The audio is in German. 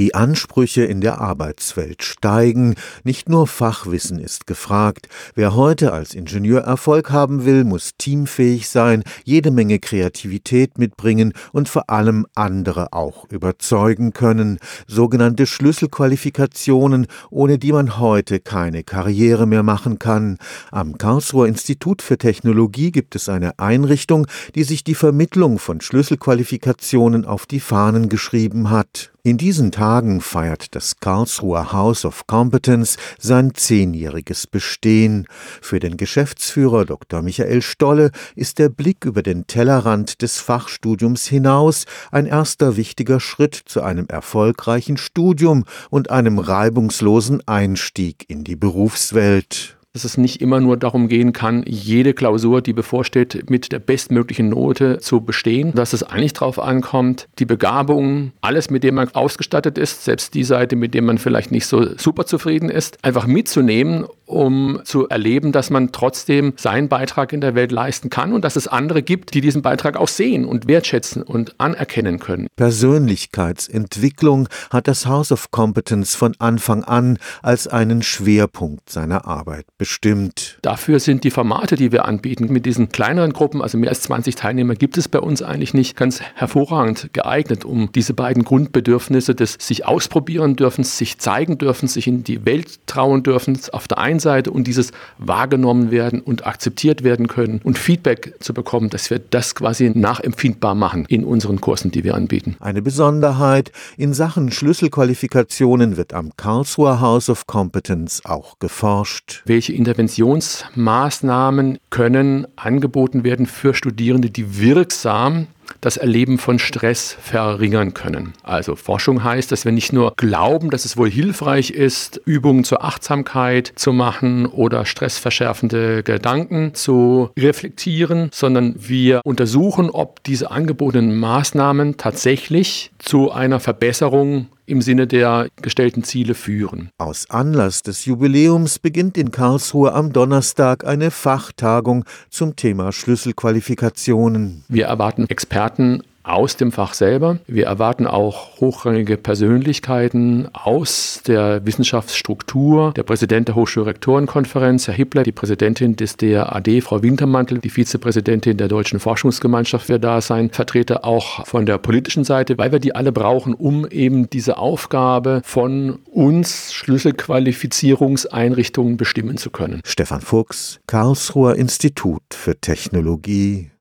Die Ansprüche in der Arbeitswelt steigen, nicht nur Fachwissen ist gefragt. Wer heute als Ingenieur Erfolg haben will, muss teamfähig sein, jede Menge Kreativität mitbringen und vor allem andere auch überzeugen können. Sogenannte Schlüsselqualifikationen, ohne die man heute keine Karriere mehr machen kann. Am Karlsruher Institut für Technologie gibt es eine Einrichtung, die sich die Vermittlung von Schlüsselqualifikationen auf die Fahnen geschrieben hat. In diesen Tagen feiert das Karlsruher House of Competence sein zehnjähriges Bestehen. Für den Geschäftsführer Dr. Michael Stolle ist der Blick über den Tellerrand des Fachstudiums hinaus ein erster wichtiger Schritt zu einem erfolgreichen Studium und einem reibungslosen Einstieg in die Berufswelt dass es nicht immer nur darum gehen kann, jede Klausur, die bevorsteht, mit der bestmöglichen Note zu bestehen, dass es eigentlich darauf ankommt, die Begabung, alles, mit dem man ausgestattet ist, selbst die Seite, mit der man vielleicht nicht so super zufrieden ist, einfach mitzunehmen um zu erleben, dass man trotzdem seinen Beitrag in der Welt leisten kann und dass es andere gibt, die diesen Beitrag auch sehen und wertschätzen und anerkennen können. Persönlichkeitsentwicklung hat das House of Competence von Anfang an als einen Schwerpunkt seiner Arbeit bestimmt. Dafür sind die Formate, die wir anbieten, mit diesen kleineren Gruppen, also mehr als 20 Teilnehmer gibt es bei uns eigentlich nicht, ganz hervorragend geeignet, um diese beiden Grundbedürfnisse des sich ausprobieren dürfen, sich zeigen dürfen, sich in die Welt trauen dürfen, auf der einen Seite und dieses wahrgenommen werden und akzeptiert werden können und Feedback zu bekommen, dass wir das quasi nachempfindbar machen in unseren Kursen, die wir anbieten. Eine Besonderheit in Sachen Schlüsselqualifikationen wird am Karlsruher House of Competence auch geforscht. Welche Interventionsmaßnahmen können angeboten werden für Studierende, die wirksam das Erleben von Stress verringern können. Also Forschung heißt, dass wir nicht nur glauben, dass es wohl hilfreich ist, Übungen zur Achtsamkeit zu machen oder stressverschärfende Gedanken zu reflektieren, sondern wir untersuchen, ob diese angebotenen Maßnahmen tatsächlich zu einer Verbesserung im Sinne der gestellten Ziele führen. Aus Anlass des Jubiläums beginnt in Karlsruhe am Donnerstag eine Fachtagung zum Thema Schlüsselqualifikationen. Wir erwarten Experten aus dem Fach selber. Wir erwarten auch hochrangige Persönlichkeiten aus der Wissenschaftsstruktur. Der Präsident der Hochschulrektorenkonferenz, Herr Hippler, die Präsidentin des DRAD, Frau Wintermantel, die Vizepräsidentin der Deutschen Forschungsgemeinschaft wird da sein, Vertreter auch von der politischen Seite, weil wir die alle brauchen, um eben diese Aufgabe von uns Schlüsselqualifizierungseinrichtungen bestimmen zu können. Stefan Fuchs, Karlsruher Institut für Technologie